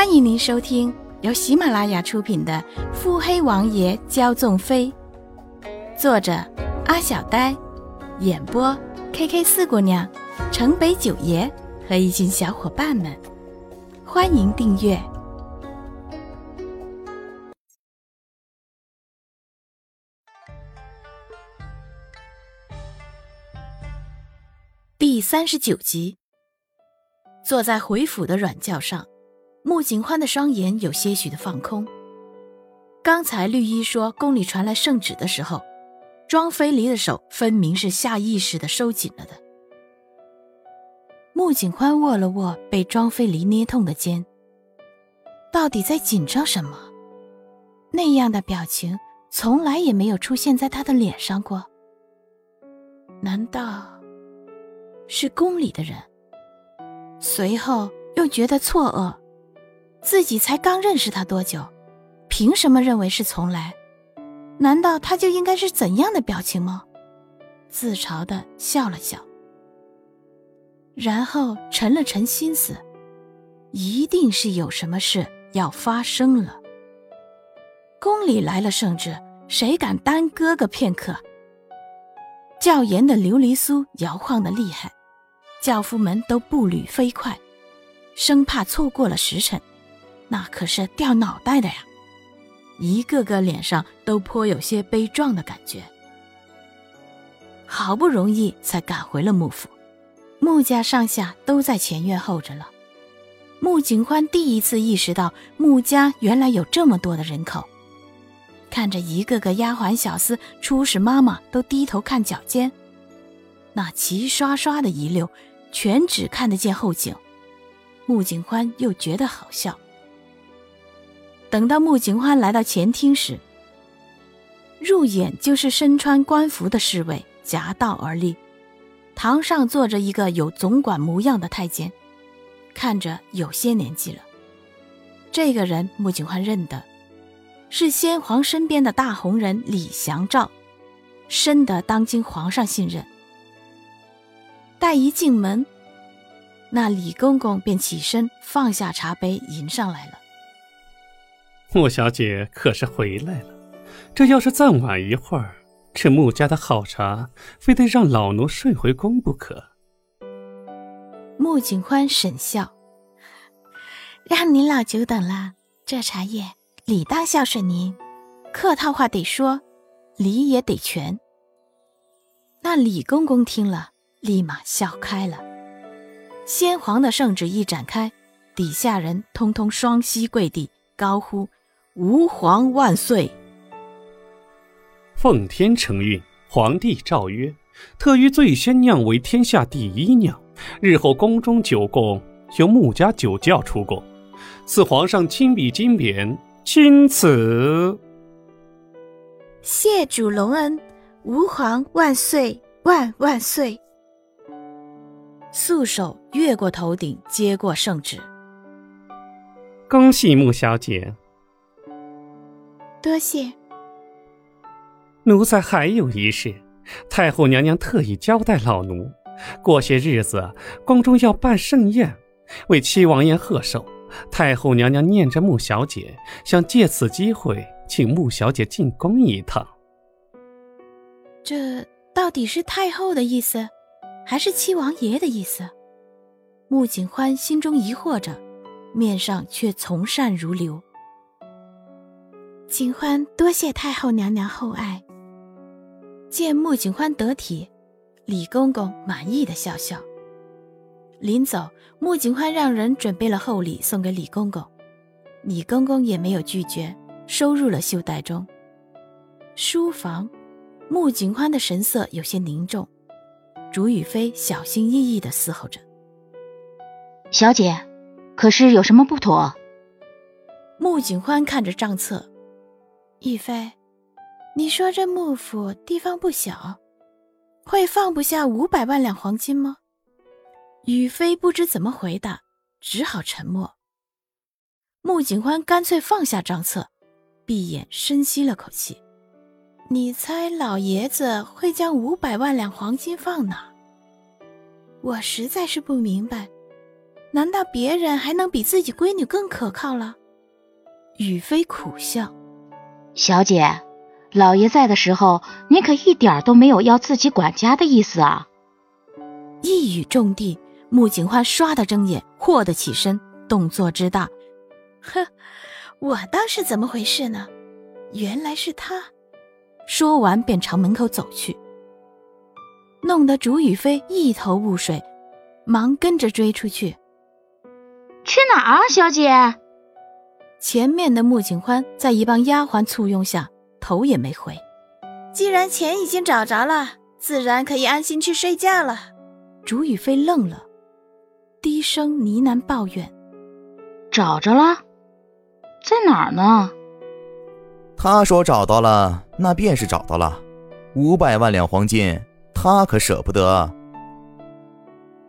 欢迎您收听由喜马拉雅出品的《腹黑王爷骄纵妃》，作者阿小呆，演播 K K 四姑娘、城北九爷和一群小伙伴们。欢迎订阅第三十九集。坐在回府的软轿上。穆景欢的双眼有些许的放空。刚才绿衣说宫里传来圣旨的时候，庄妃离的手分明是下意识的收紧了的。穆景欢握了握被庄妃离捏痛的肩，到底在紧张什么？那样的表情从来也没有出现在他的脸上过。难道是宫里的人？随后又觉得错愕。自己才刚认识他多久，凭什么认为是从来？难道他就应该是怎样的表情吗？自嘲的笑了笑，然后沉了沉心思，一定是有什么事要发生了。宫里来了圣旨，谁敢耽搁个片刻？教严的琉璃酥摇晃的厉害，教夫们都步履飞快，生怕错过了时辰。那可是掉脑袋的呀！一个个脸上都颇有些悲壮的感觉。好不容易才赶回了穆府，穆家上下都在前院候着了。穆景欢第一次意识到穆家原来有这么多的人口，看着一个个丫鬟小厮、初使妈妈都低头看脚尖，那齐刷刷的一溜，全只看得见后颈。穆景欢又觉得好笑。等到穆景欢来到前厅时，入眼就是身穿官服的侍卫夹道而立，堂上坐着一个有总管模样的太监，看着有些年纪了。这个人穆景欢认得，是先皇身边的大红人李祥照，深得当今皇上信任。待一进门，那李公公便起身放下茶杯迎上来了。穆小姐可是回来了？这要是再晚一会儿，这穆家的好茶非得让老奴睡回宫不可。穆景欢沈笑，让您老久等了。这茶叶理当孝顺您，客套话得说，礼也得全。那李公公听了，立马笑开了。先皇的圣旨一展开，底下人通通双膝跪地，高呼。吾皇万岁！奉天承运，皇帝诏曰：特于醉仙酿为天下第一酿，日后宫中酒供由穆家酒窖出供，赐皇上亲笔金匾，钦此。谢主隆恩，吾皇万岁万万岁！素手越过头顶接过圣旨，恭喜穆小姐。多谢。奴才还有一事，太后娘娘特意交代老奴，过些日子宫中要办盛宴，为七王爷贺寿。太后娘娘念着穆小姐，想借此机会请穆小姐进宫一趟。这到底是太后的意思，还是七王爷的意思？穆景欢心中疑惑着，面上却从善如流。景欢多谢太后娘娘厚爱。见穆景欢得体，李公公满意的笑笑。临走，穆景欢让人准备了厚礼送给李公公，李公公也没有拒绝，收入了袖袋中。书房，穆景欢的神色有些凝重，竹雨飞小心翼翼的伺候着。小姐，可是有什么不妥？穆景欢看着账册。亦妃，你说这幕府地方不小，会放不下五百万两黄金吗？宇飞不知怎么回答，只好沉默。穆景欢干脆放下账册，闭眼深吸了口气。你猜老爷子会将五百万两黄金放哪？我实在是不明白，难道别人还能比自己闺女更可靠了？宇飞苦笑：“小姐，老爷在的时候，你可一点都没有要自己管家的意思啊！”一语中的，穆景欢唰的睁眼，霍的起身，动作之大，哼，我当是怎么回事呢？原来是他。说完便朝门口走去，弄得竹雨飞一头雾水，忙跟着追出去。去哪儿啊，小姐？前面的穆景欢在一帮丫鬟簇拥下，头也没回。既然钱已经找着了，自然可以安心去睡觉了。竹雨飞愣了，低声呢喃抱怨：“找着了，在哪儿呢？”他说找到了，那便是找到了。五百万两黄金，他可舍不得。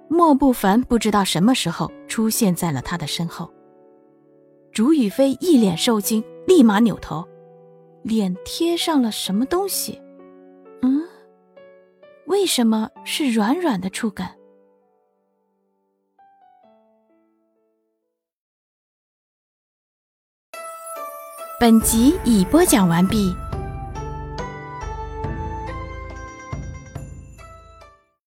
莫不凡不知道什么时候出现在了他的身后。竹雨飞一脸受惊，立马扭头，脸贴上了什么东西。嗯，为什么是软软的触感？本集已播讲完毕。